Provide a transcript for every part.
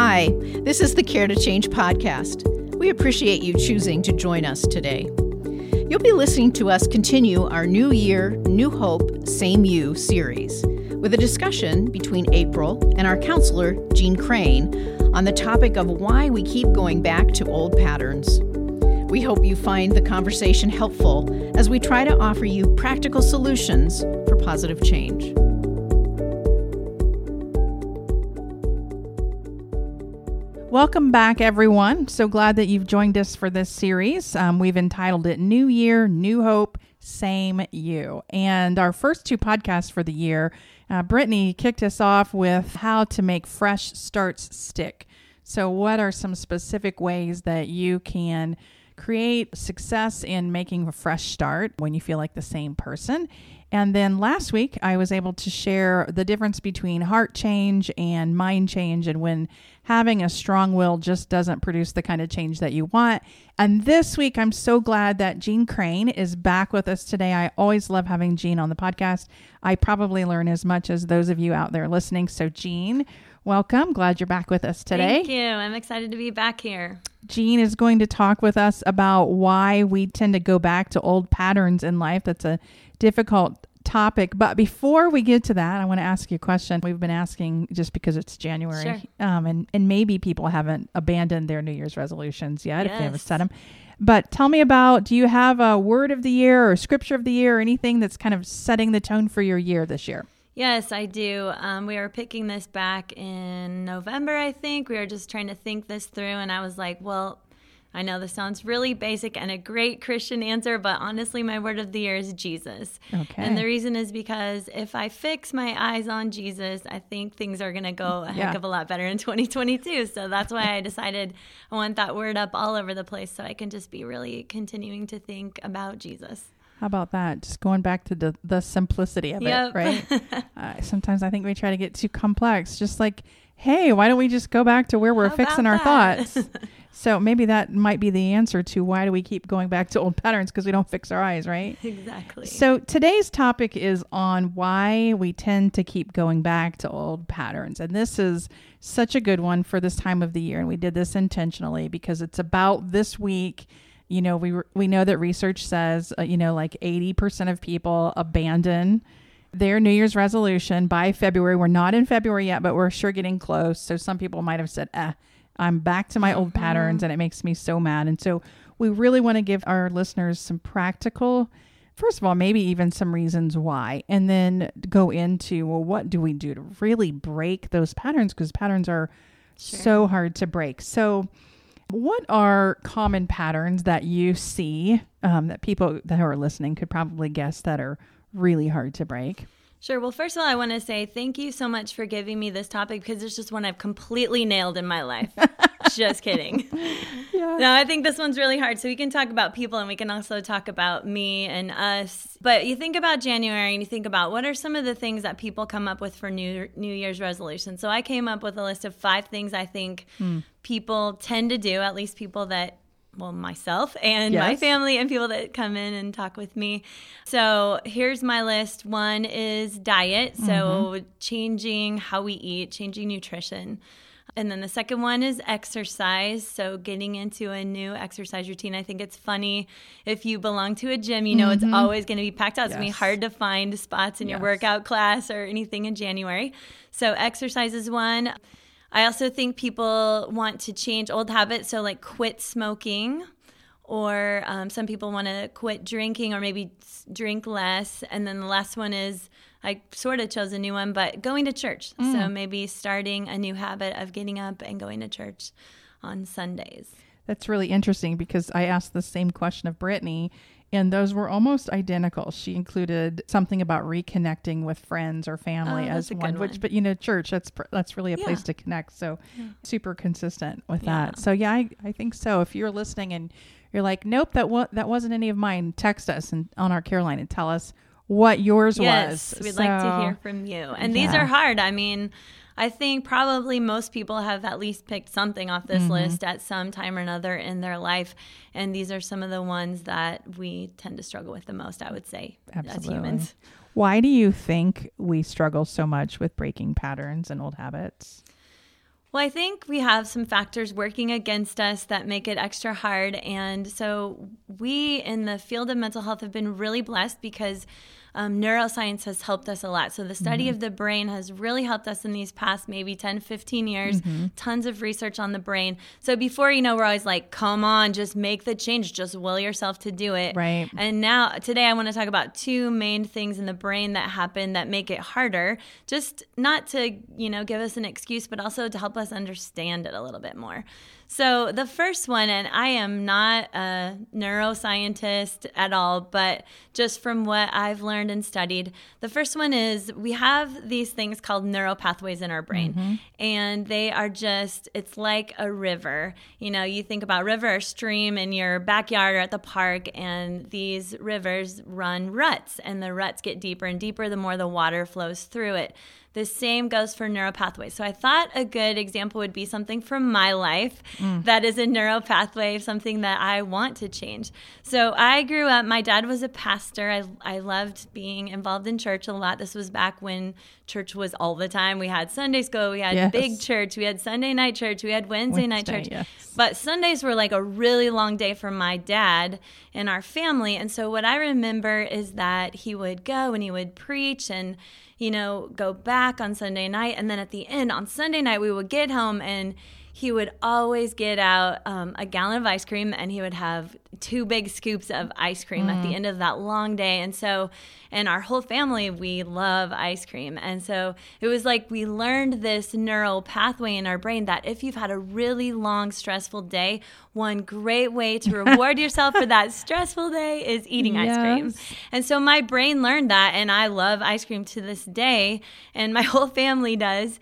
Hi, this is the Care to Change podcast. We appreciate you choosing to join us today. You'll be listening to us continue our New Year, New Hope, Same You series with a discussion between April and our counselor, Jean Crane, on the topic of why we keep going back to old patterns. We hope you find the conversation helpful as we try to offer you practical solutions for positive change. Welcome back, everyone. So glad that you've joined us for this series. Um, we've entitled it New Year, New Hope, Same You. And our first two podcasts for the year, uh, Brittany kicked us off with how to make fresh starts stick. So, what are some specific ways that you can create success in making a fresh start when you feel like the same person? And then last week, I was able to share the difference between heart change and mind change, and when having a strong will just doesn't produce the kind of change that you want. And this week, I'm so glad that Jean Crane is back with us today. I always love having Jean on the podcast. I probably learn as much as those of you out there listening. So, Jean, welcome. Glad you're back with us today. Thank you. I'm excited to be back here. Jean is going to talk with us about why we tend to go back to old patterns in life. That's a difficult topic. But before we get to that, I want to ask you a question. We've been asking just because it's January, Sure. um, and and maybe people haven't abandoned their New Year's resolutions yet if they haven't set them. But tell me about. Do you have a word of the year or scripture of the year or anything that's kind of setting the tone for your year this year? Yes, I do. Um, we were picking this back in November, I think. We were just trying to think this through, and I was like, well, I know this sounds really basic and a great Christian answer, but honestly, my word of the year is Jesus. Okay. And the reason is because if I fix my eyes on Jesus, I think things are going to go a heck Yeah. of a lot better in 2022. So that's why I decided I want that word up all over the place so I can just be really continuing to think about Jesus. How about that? Just going back to the, the simplicity of Yep. it, right? uh, sometimes I think we try to get too complex. Just like, hey, why don't we just go back to where we're How fixing our that? thoughts? so maybe that might be the answer to why do we keep going back to old patterns because we don't fix our eyes, right? Exactly. So today's topic is on why we tend to keep going back to old patterns. And this is such a good one for this time of the year. And we did this intentionally because it's about this week. You know, we, we know that research says, uh, you know, like 80% of people abandon their New Year's resolution by February. We're not in February yet, but we're sure getting close. So some people might have said, eh, I'm back to my old patterns and it makes me so mad. And so we really want to give our listeners some practical, first of all, maybe even some reasons why, and then go into, well, what do we do to really break those patterns? Because patterns are so hard to break. So, what are common patterns that you see um, that people that are listening could probably guess that are really hard to break? Sure. Well, first of all, I want to say thank you so much for giving me this topic because it's just one I've completely nailed in my life. just kidding. Yeah. No, I think this one's really hard. So we can talk about people and we can also talk about me and us. But you think about January and you think about what are some of the things that people come up with for New New Year's resolutions. So I came up with a list of five things I think hmm. people tend to do, at least people that well, myself and my family and people that come in and talk with me. So here's my list. One is diet. So mm-hmm. changing how we eat, changing nutrition. And then the second one is exercise. So getting into a new exercise routine. I think it's funny if you belong to a gym, you know, it's mm-hmm. always going to be packed out. It's going to be hard to find spots in your workout class or anything in January. So exercise is one. I also think people want to change old habits. So, like, quit smoking, or um, some people want to quit drinking or maybe drink less. And then the last one is I sort of chose a new one, but going to church. So, maybe starting a new habit of getting up and going to church on Sundays. That's really interesting because I asked the same question of Brittany, and those were almost identical. She included something about reconnecting with friends or family Oh, as one, which, one. but you know, church that's pr- that's really a place to connect. So super consistent with Yeah. that. So yeah, I, I think so. If you're listening and you're like, nope, that wa- that wasn't any of mine, text us and on our care line and tell us what yours Yes, was. Yes, we'd like to hear from you. And these are hard. I mean, I think probably most people have at least picked something off Mm-hmm. this list at some time or another in their life. And these are some of the ones that we tend to struggle with the most, I would say, as humans. Why do you think we struggle so much with breaking patterns and old habits? Well, I think we have some factors working against us that make it extra hard. And so we in the field of mental health have been really blessed because um, neuroscience has helped us a lot. So the study mm-hmm. of the brain has really helped us in these past maybe 10, 15 years. Mm-hmm. Tons of research on the brain. So before, you know, we're always like, come on, just make the change, just will yourself to do it. Right. And now, today, I want to talk about two main things in the brain that happen that make it harder, just not to, you know, give us an excuse, but also to help us understand it a little bit more. So, the first one, and I am not a neuroscientist at all, but just from what I've learned and studied, the first one is we have these things called neural pathways in our brain, mm-hmm. and they are just, it's like a river. You know, you think about river or stream in your backyard or at the park, and these rivers run ruts, and the ruts get deeper and deeper the more the water flows through it. The same goes for neural pathways. So I thought a good example would be something from my life mm. that is a neural pathway, something that I want to change. So I grew up, my dad was a pastor. I, I loved being involved in church a lot. This was back when church was all the time. We had Sunday school, we had yes. big church, we had Sunday night church, we had Wednesday, Wednesday night church. Yes. But Sundays were like a really long day for my dad and our family. And so what I remember is that he would go and he would preach and you know, go back on Sunday night. And then at the end, on Sunday night, we would get home and he would always get out um, a gallon of ice cream and he would have two big scoops of ice cream mm. at the mm. end of that long day. And so, and our whole family, we love ice cream. And so it was like we learned this neural pathway in our brain that if you've had a really long, stressful day, one great way to reward yourself for that stressful day is eating yes. ice cream. And so my brain learned that, and I love ice cream to this day, and my whole family does.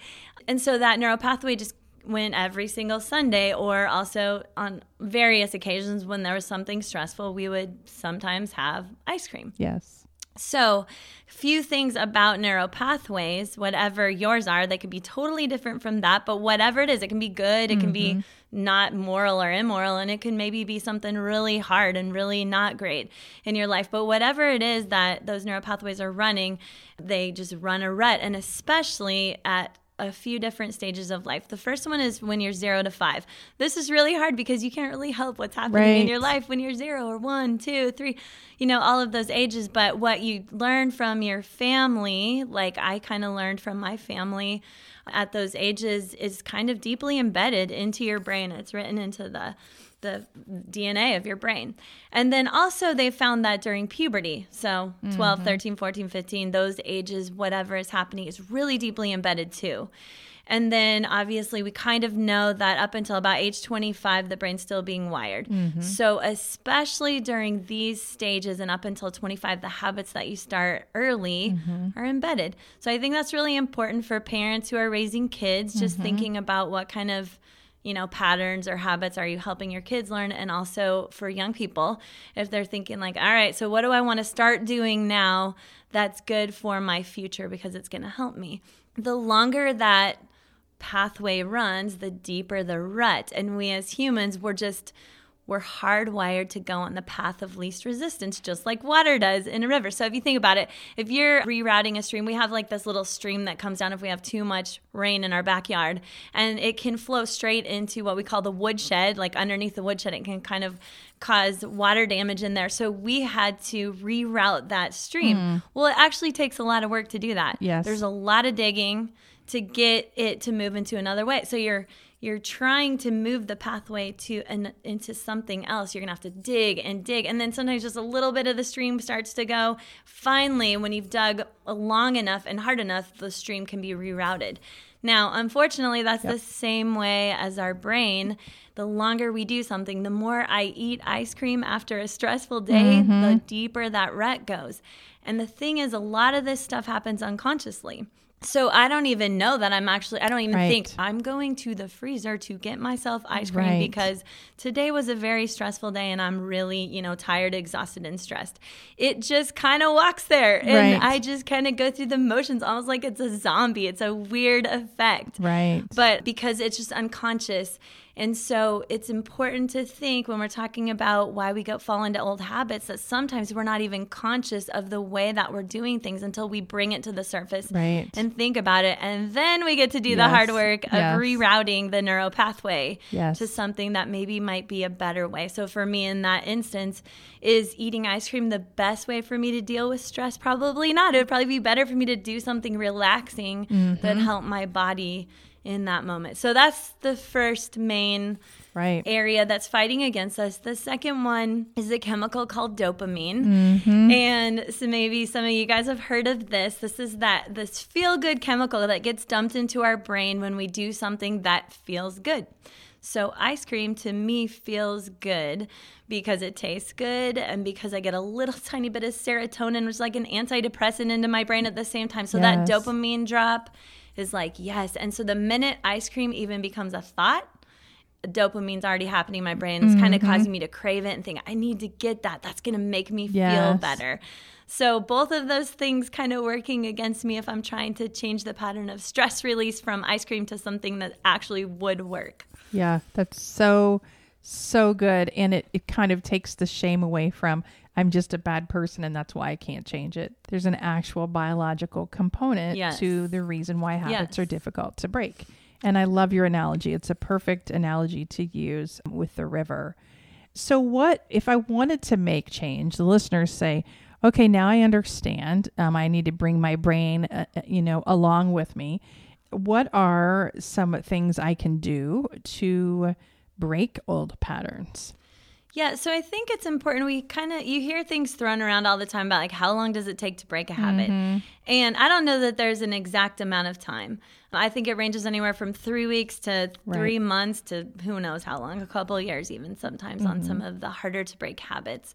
And so that neural pathway just went every single Sunday, or also on various occasions when there was something stressful, we would sometimes have ice cream. Yes. So, few things about neural pathways, whatever yours are, they could be totally different from that, but whatever it is, it can be good, it mm-hmm. can be mm-hmm. not moral or immoral, and it can maybe be something really hard and really not great in your life. But whatever it is that those neural pathways are running, they just run a rut, and especially at a few different stages of life. The first one is when you're zero to five. This is really hard because you can't really help what's happening right. in your life when you're zero or one, two, three, you know, all of those ages. But what you learn from your family, like I kind of learned from my family at those ages, is kind of deeply embedded into your brain. It's written into the the DNA of your brain. And then also they found that during puberty, so 12, mm-hmm. 13, 14, 15, those ages, whatever is happening is really deeply embedded too. And then obviously, we kind of know that up until about age 25, the brain's still being wired. Mm-hmm. So, especially during these stages and up until 25, the habits that you start early mm-hmm. are embedded. So, I think that's really important for parents who are raising kids, just mm-hmm. thinking about what kind of you know patterns or habits are you helping your kids learn? And also for young people if they're thinking like all right so what do i want to start doing now that's good for my future because it's going to help me? The longer that pathway runs the deeper the rut. And we as humans we're just we're hardwired to go on the path of least resistance, just like water does in a river. So if you think about it, if you're rerouting a stream, we have like this little stream that comes down if we have too much rain in our backyard, and it can flow straight into what we call the woodshed. Like underneath the woodshed, it can kind of cause water damage in there. So we had to reroute that stream. Mm. Well, it actually takes a lot of work to do that. Yes. There's a lot of digging to get it to move into another way. So you're you're trying to move the pathway to an, into something else. You're going to have to dig and dig. And then sometimes just a little bit of the stream starts to go. Finally when you've dug long enough and hard enough the stream can be rerouted. Now unfortunately that's yep. the same way as our brain. The longer we do something the more i eat ice cream after a stressful day mm-hmm. the deeper that rut goes. And the thing is a lot of this stuff happens unconsciously so I don't even know that I'm actually I don't even right. think I'm going to the freezer to get myself ice cream right. because today was a very stressful day and I'm really, you know, tired, exhausted and stressed. It just kind of walks there and right. I just kind of go through the motions almost like it's a zombie. It's a weird effect. Right. But because it's just unconscious And so it's important to think when we're talking about why we go fall into old habits that sometimes we're not even conscious of the way that we're doing things until we bring it to the surface right. and think about it. And then we get to do Yes. the hard work of Yes. rerouting the neural pathway Yes. to something that maybe might be a better way. So for me in that instance, is eating ice cream the best way for me to deal with stress? Probably not. It would probably be better for me to do something relaxing Mm-hmm. that help my body in that moment. So that's the first main Right. area that's fighting against us. The second one is a chemical called dopamine. Mm-hmm. And so maybe some of you guys have heard of this. This is that this feel good chemical that gets dumped into our brain when we do something that feels good. So ice cream to me feels good because it tastes good and because I get a little tiny bit of serotonin, which is like an antidepressant into my brain at the same time. So that dopamine drop is like, yes. And so the minute ice cream even becomes a thought, dopamine's already happening in my brain. It's kind of Mm-hmm. causing me to crave it and think, I need to get that. That's going to make me feel better. So, both of those things kind of working against me if I'm trying to change the pattern of stress release from ice cream to something that actually would work. Yeah, that's so so good and it, it kind of takes the shame away from I'm just a bad person and that's why I can't change it. There's an actual biological component Yes. to the reason why habits Yes. are difficult to break. And I love your analogy. It's a perfect analogy to use with the river. So what if I wanted to make change? The listeners say, "Okay, now I understand. Um, I need to bring my brain, uh, uh, you know, along with me. What are some things I can do to break old patterns?" Yeah, so I think it's important. We kind of you hear things thrown around all the time about like how long does it take to break a habit, mm-hmm. and I don't know that there's an exact amount of time. I think it ranges anywhere from three weeks to three months to who knows how long, a couple of years even sometimes on some mm-hmm. of the harder to break habits.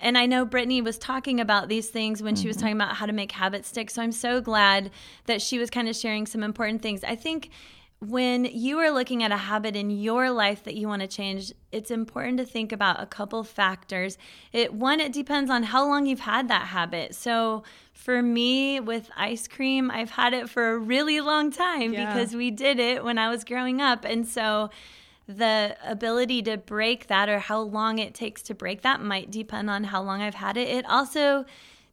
And I know Brittany was talking about these things when she was mm-hmm. talking about how to make habits stick. So I'm so glad that she was kind of sharing some important things. I think when you are looking at a habit in your life that you want to change, it's important to think about a couple factors. It one, it depends on how long you've had that habit. So for me with ice cream, I've had it for a really long time Yeah. because we did it when I was growing up. And so the ability to break that or how long it takes to break that might depend on how long I've had it. It also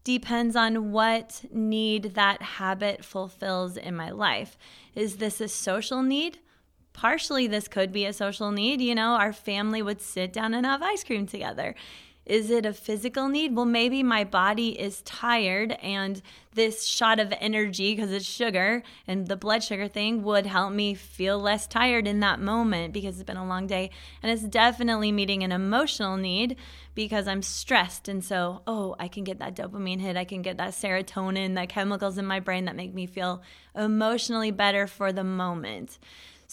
depends on what need that habit fulfills in my life. Is this a social need? Partially, this could be a social need. You know, our family would sit down and have ice cream together. Is it a physical need? Well, maybe my body is tired, and this shot of energy, because it's sugar and the blood sugar thing, would help me feel less tired in that moment because it's been a long day. And it's definitely meeting an emotional need because I'm stressed. And so, oh, I can get that dopamine hit. I can get that serotonin, the chemicals in my brain that make me feel emotionally better for the moment.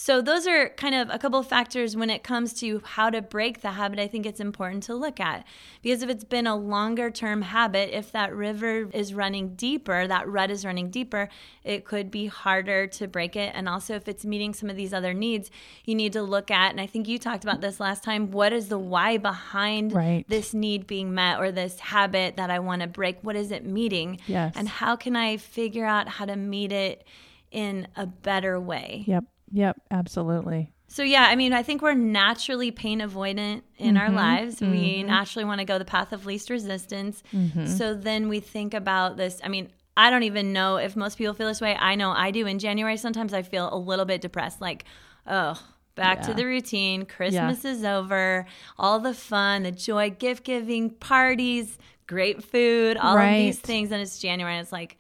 So, those are kind of a couple of factors when it comes to how to break the habit. I think it's important to look at because if it's been a longer term habit, if that river is running deeper, that rut is running deeper, it could be harder to break it. And also, if it's meeting some of these other needs, you need to look at, and I think you talked about this last time, what is the why behind Right. this need being met or this habit that I want to break? What is it meeting? Yes. And how can I figure out how to meet it in a better way? Yep. Yep, absolutely. So yeah, I mean, I think we're naturally pain avoidant in our mm-hmm. lives. We mm-hmm. naturally want to go the path of least resistance. Mm-hmm. So then we think about this. I mean, I don't even know if most people feel this way. I know I do. In January, sometimes I feel a little bit depressed, like, oh, back to the routine. Christmas is over. All the fun, the joy, gift giving, parties, great food, all of these things. And it's January, and it's like.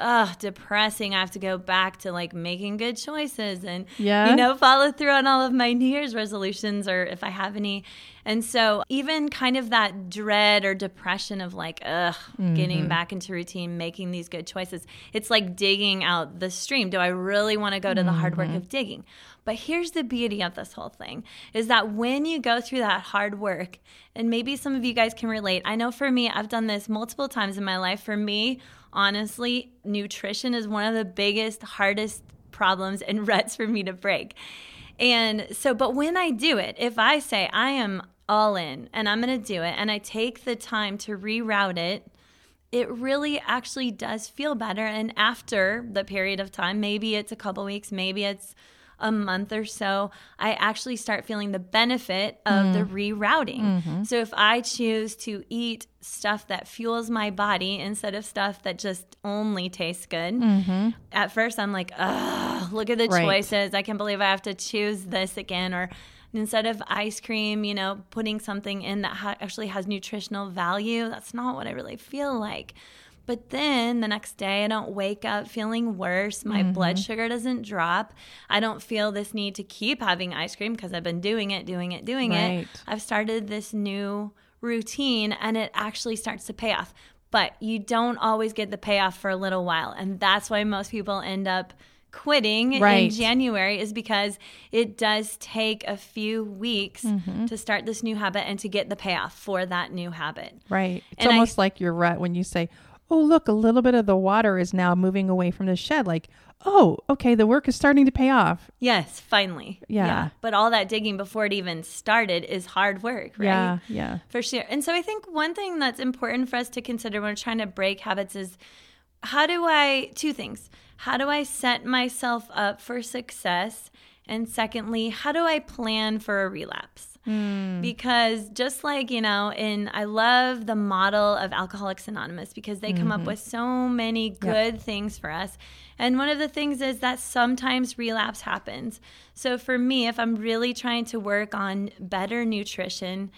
Ugh, depressing. I have to go back to like making good choices and Yeah. you know, follow through on all of my New Year's resolutions or if I have any. And so, even kind of that dread or depression of like, ugh, getting mm-hmm. back into routine, making these good choices, it's like digging out the stream. Do I really want to go to the hard work mm-hmm. of digging? But here's the beauty of this whole thing is that when you go through that hard work, and maybe some of you guys can relate. I know for me, I've done this multiple times in my life. For me, honestly, nutrition is one of the biggest, hardest problems and ruts for me to break. And so, but when I do it, if I say I am all in and I'm going to do it and I take the time to reroute it, it really actually does feel better. And after the period of time, maybe it's a couple weeks, maybe it's a month or so, I actually start feeling the benefit of Mm. the rerouting. Mm-hmm. So if I choose to eat stuff that fuels my body instead of stuff that just only tastes good, at first I'm like, ugh, look at the Mm-hmm. Right. choices. I can't believe I have to choose this again. Or instead of ice cream, you know, putting something in that ha- actually has nutritional value. That's not what I really feel like. But then the next day, I don't wake up feeling worse. My Mm-hmm. blood sugar doesn't drop. I don't feel this need to keep having ice cream because I've been doing it, doing it, doing Right. it. I've started this new routine and it actually starts to pay off. But you don't always get the payoff for a little while. And that's why most people end up quitting in January is because it does take a few weeks Mm-hmm. to start this new habit and to get the payoff for that new habit. Right. It's And I- almost like your rut when you say, "Oh, look, a little bit of the water is now moving away from the shed." Like, "Oh, okay, the work is starting to pay off." Yes, finally. Yeah. But all that digging before it even started is hard work, right? Yeah, yeah. For sure. And so I think one thing that's important for us to consider when we're trying to break habits is how do I, two things. How do I set myself up for success? And secondly, how do I plan for a relapse? Hmm. Because just like, you know, in I love the model of Alcoholics Anonymous because they come up mm-hmm. with so many good things for us. And one of the things is that sometimes relapse happens. So for me, if I'm really trying to work on better nutrition,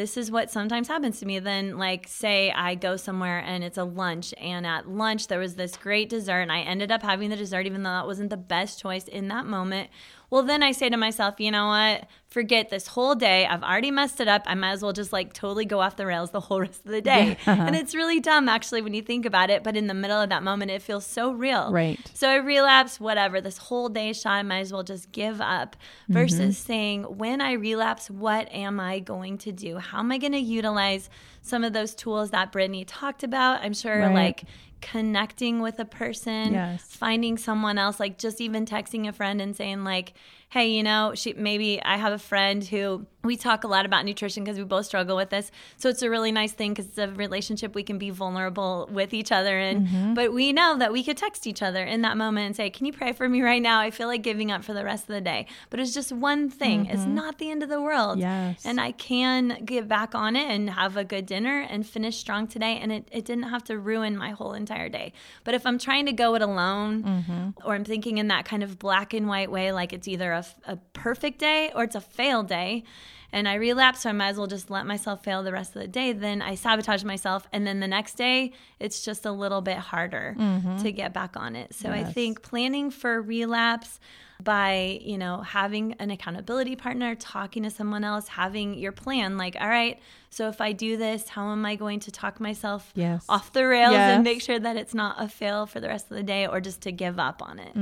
this is what sometimes happens to me. Then, like, say I go somewhere and it's a lunch, and at lunch there was this great dessert, and I ended up having the dessert, even though that wasn't the best choice in that moment. Well, then I say to myself, you know what? Forget this whole day. I've already messed it up. I might as well just like totally go off the rails the whole rest of the day. Uh-huh. And it's really dumb, actually, when you think about it. But in the middle of that moment, it feels so real. Right. So I relapse, whatever, this whole day shot, I might as well just give up mm-hmm. versus saying, when I relapse, what am I going to do? How am I going to utilize some of those tools that Brittany talked about? I'm sure Right. like connecting with a person, Yes. finding someone else, like just even texting a friend and saying, like, hey, you know, she maybe I have a friend who we talk a lot about nutrition because we both struggle with this. So it's a really nice thing because it's a relationship we can be vulnerable with each other in. Mm-hmm. But we know that we could text each other in that moment and say, Can you pray for me right now? I feel like giving up for the rest of the day. But it's just one thing. It's not the end of the world. Mm-hmm. Yes. And I can get back on it and have a good dinner and finish strong today. And it, it didn't have to ruin my whole entire day. But if I'm trying to go it alone Mm-hmm. or I'm thinking in that kind of black and white way, like it's either a, a perfect day or it's a fail day, and I relapse, so I might as well just let myself fail the rest of the day, then I sabotage myself. And then the next day, it's just a little bit harder to get back on it. So I Mm-hmm. Think planning for relapse by you know having an accountability partner talking to someone else having your plan like all right so if i do this how am i going to talk myself Yes. off the rails and make sure that it's not a fail for the rest of the day or just to give up on it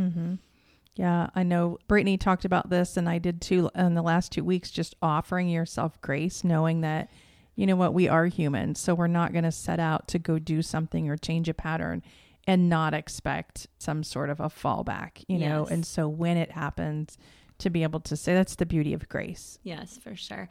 Yeah, I know Brittany talked about this, and I did too in the last two weeks. Just offering yourself grace, knowing that you know what we are human, so we're not going to set out to go do something or change a pattern and not expect some sort of a fallback, you know. And so when it happens, to be able to say that's the beauty of grace. Yes, for sure.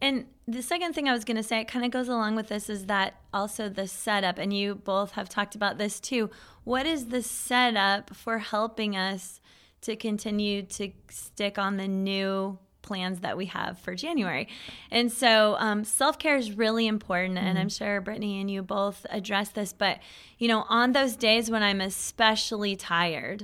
And the second thing I was going to say, it kind of goes along with this, is that also the setup, and you both have talked about this too. What is the setup for helping us to continue to stick on the new plans that we have for January? And so um, self care is really important, and I'm sure Brittany and you both address this, but you know, on those days when I'm especially tired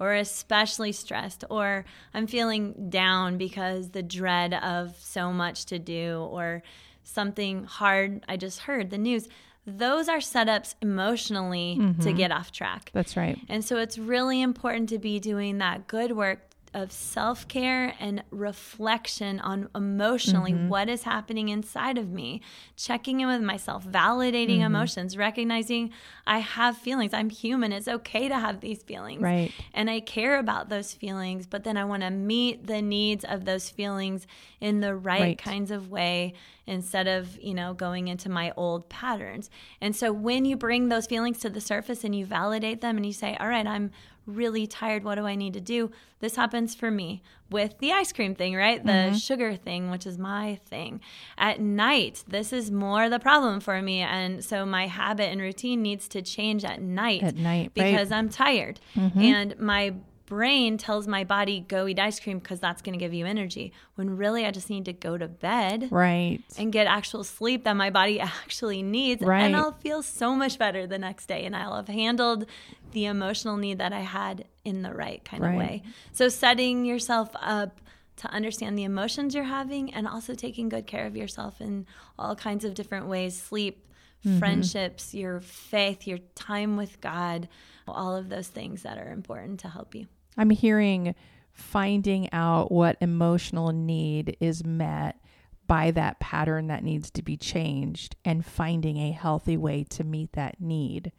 or especially stressed or I'm feeling down because the dread of so much to do or something hard I just heard the news, those are setups emotionally to mm-hmm. get off track. That's right. And so it's really important to be doing that good work of self care and reflection on emotionally mm-hmm. what is happening inside of me, checking in with myself, validating mm-hmm. emotions, recognizing I have feelings. I'm human. It's okay to have these feelings. Right. And I care about those feelings, but then I want to meet the needs of those feelings in the right, Right. kinds of way instead of, you know, going into my old patterns. And so when you bring those feelings to the surface and you validate them and you say, all right, I'm really tired. What do I need to do? This happens for me with the ice cream thing, right? The mm-hmm. sugar thing, which is my thing. At night, this is more the problem for me. And so my habit and routine needs to change at night At night, right. because I'm tired. Mm-hmm. And my brain tells my body go eat ice cream because that's going to give you energy when really i just need to go to bed right and get actual sleep that my body actually needs Right. and i'll feel so much better the next day and i'll have handled the emotional need that i had in the right kind Right. of way so setting yourself up to understand the emotions you're having and also taking good care of yourself in all kinds of different ways sleep Mm-hmm. friendships your faith your time with god all of those things that are important to help you I'm hearing finding out what emotional need is met by that pattern that needs to be changed and finding a healthy way to meet that need,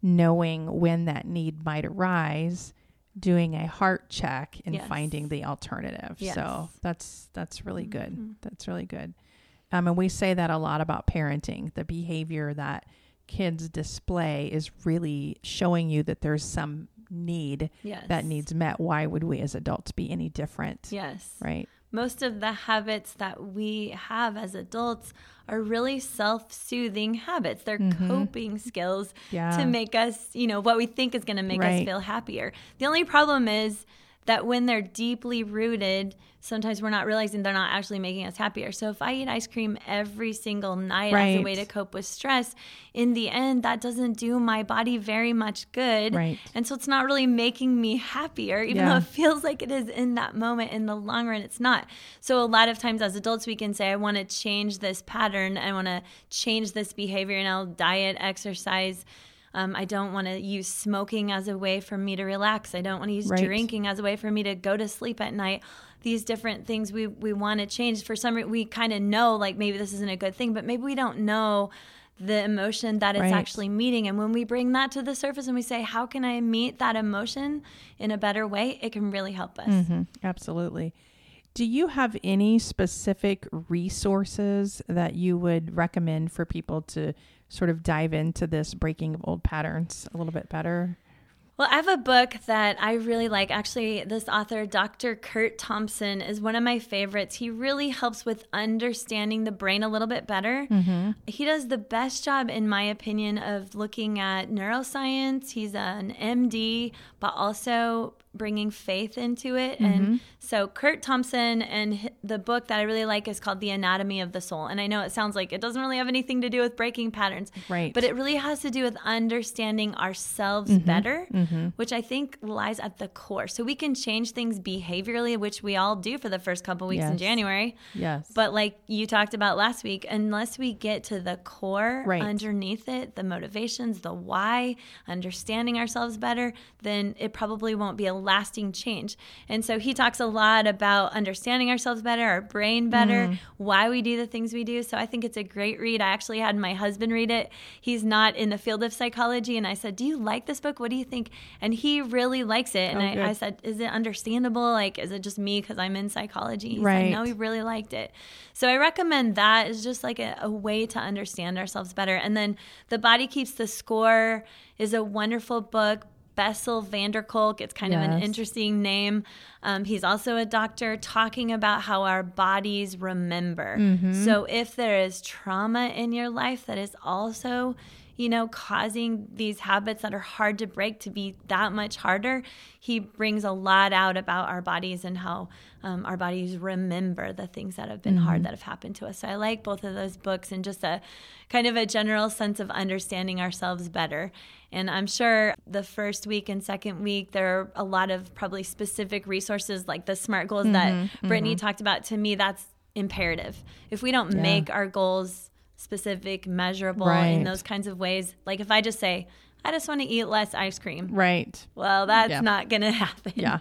knowing when that need might arise, doing a heart check and Yes. finding the alternative. Yes. So that's that's really good. Mhm. That's really good. Um, and we say that a lot about parenting. The behavior that kids display is really showing you that there's some need yes that needs met, why would we as adults be any different? yes Right. most of the habits that we have as adults are really self-soothing habits they're Mhm. coping skills Yeah. to make us you know what we think is going to make Right. us feel happier the only problem is that when they're deeply rooted sometimes we're not realizing they're not actually making us happier. So if i eat ice cream every single night as a way to cope with stress in the end that doesn't do my body very much good. Right. and so it's not really making me happier even Yeah. though it feels like it is in that moment in the long run it's not. So a lot of times as adults we can say i want to change this pattern. I want to change this behavior and i'll diet exercise um, i don't want to use smoking as a way for me to relax i don't want to use Right. drinking as a way for me to go to sleep at night these different things we, we want to change for some reason we kind of know like maybe this isn't a good thing but maybe we don't know the emotion that it's Right. actually meeting and when we bring that to the surface and we say how can i meet that emotion in a better way it can really help us Mhm. Absolutely. Do you have any specific resources that you would recommend for people to sort of dive into this breaking of old patterns a little bit better? Well, I have a book that I really like. Actually, this author, Dr. Curt Thompson, is one of my favorites. He really helps with understanding the brain a little bit better. Mm-hmm. He does the best job, in my opinion, of looking at neuroscience. He's an MD, but also bringing faith into it. And mm-hmm. so, Curt Thompson and the book that I really like is called The Anatomy of the Soul. And I know it sounds like it doesn't really have anything to do with breaking patterns, Right. but it really has to do with understanding ourselves mm-hmm. better, mm-hmm. which I think lies at the core. So we can change things behaviorally, which we all do for the first couple weeks in January. Yes. But like you talked about last week, unless we get to the core Right. underneath it, the motivations, the why, understanding ourselves better, then it probably won't be a lasting change. And so he talks a lot about understanding ourselves better, our brain better, Mm. why we do the things we do. So I think it's a great read. I actually had my husband read it. He's not in the field of psychology. And I said, Do you like this book? What do you think? And he really likes it. And Oh, I. I said, Is it understandable? Like, is it just me because I'm in psychology? He Right. said, No, he really liked it. So I recommend that as just like a, a way to understand ourselves better. And then The Body Keeps the Score is a wonderful book. Bessel van der Kolk. It's kind of an interesting name. Um, he's also a doctor talking about how our bodies remember. Mm-hmm. So if there is trauma in your life that is also, you know, causing these habits that are hard to break to be that much harder, he brings a lot out about our bodies and how um, our bodies remember the things that have been Mm-hmm. hard that have happened to us. So I like both of those books and just a kind of a general sense of understanding ourselves better. And I'm sure the first week and second week, there are a lot of probably specific resources like the SMART goals that Brittany talked about. To me, that's imperative. If we don't Yeah. make our goals specific, measurable Right. in those kinds of ways, like if I just say, I just want to eat less ice cream, right. well, that's Yeah. not going to happen. Yeah.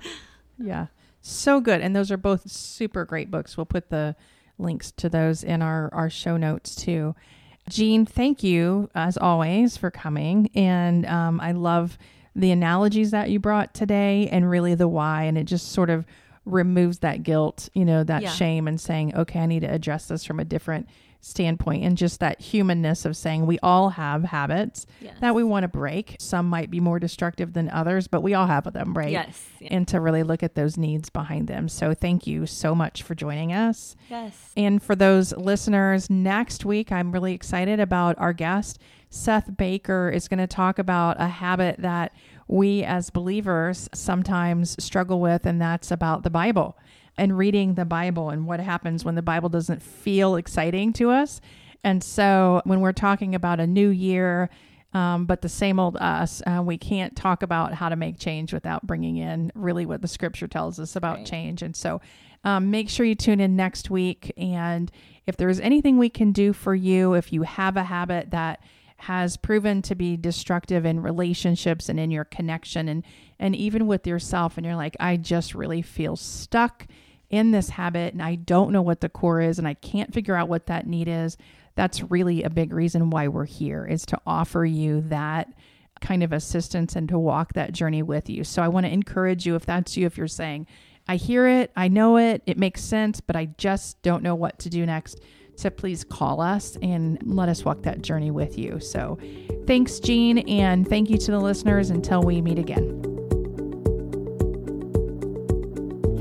Yeah. So good. And those are both super great books. We'll put the links to those in our, our show notes too. Jean, thank you as always for coming. And um, I love the analogies that you brought today and really the why. And it just sort of removes that guilt, you know, that Yeah. shame and saying, okay, I need to address this from a different standpoint and just that humanness of saying we all have habits Yes. that we want to break. Some might be more destructive than others, but we all have them, right? Yes. Yeah. and to really look at those needs behind them. So thank you so much for joining us. Yes. And for those listeners, next week I'm really excited about our guest. Seth Baker is going to talk about a habit that we as believers sometimes struggle with, and that's about the Bible and reading the Bible and what happens when the Bible doesn't feel exciting to us. And so when we're talking about a new year, um, but the same old us, uh, we can't talk about how to make change without bringing in really what the scripture tells us about right. change. And so um, make sure you tune in next week. And if there's anything we can do for you, if you have a habit that has proven to be destructive in relationships and in your connection and and even with yourself and you're like I just really feel stuck in this habit and I don't know what the core is and I can't figure out what that need is that's really a big reason why we're here is to offer you that kind of assistance and to walk that journey with you. So I want to encourage you if that's you if you're saying I hear it, I know it, it makes sense, but I just don't know what to do next to please call us and let us walk that journey with you. So thanks, Jean, and thank you to the listeners until we meet again.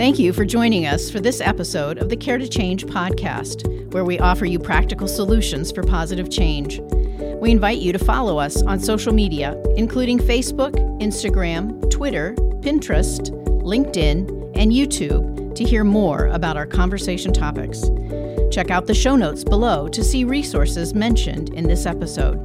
Thank you for joining us for this episode of the Care to Change podcast, where we offer you practical solutions for positive change. We invite you to follow us on social media, including Facebook, Instagram, Twitter, Pinterest, LinkedIn, and YouTube, to hear more about our conversation topics. Check out the show notes below to see resources mentioned in this episode.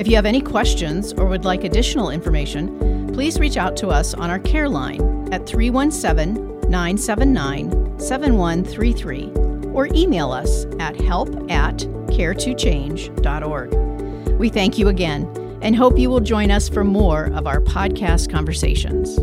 If you have any questions or would like additional information, please reach out to us on our care line at 317 979 7133 or email us at help at care2change.org. We thank you again and hope you will join us for more of our podcast conversations.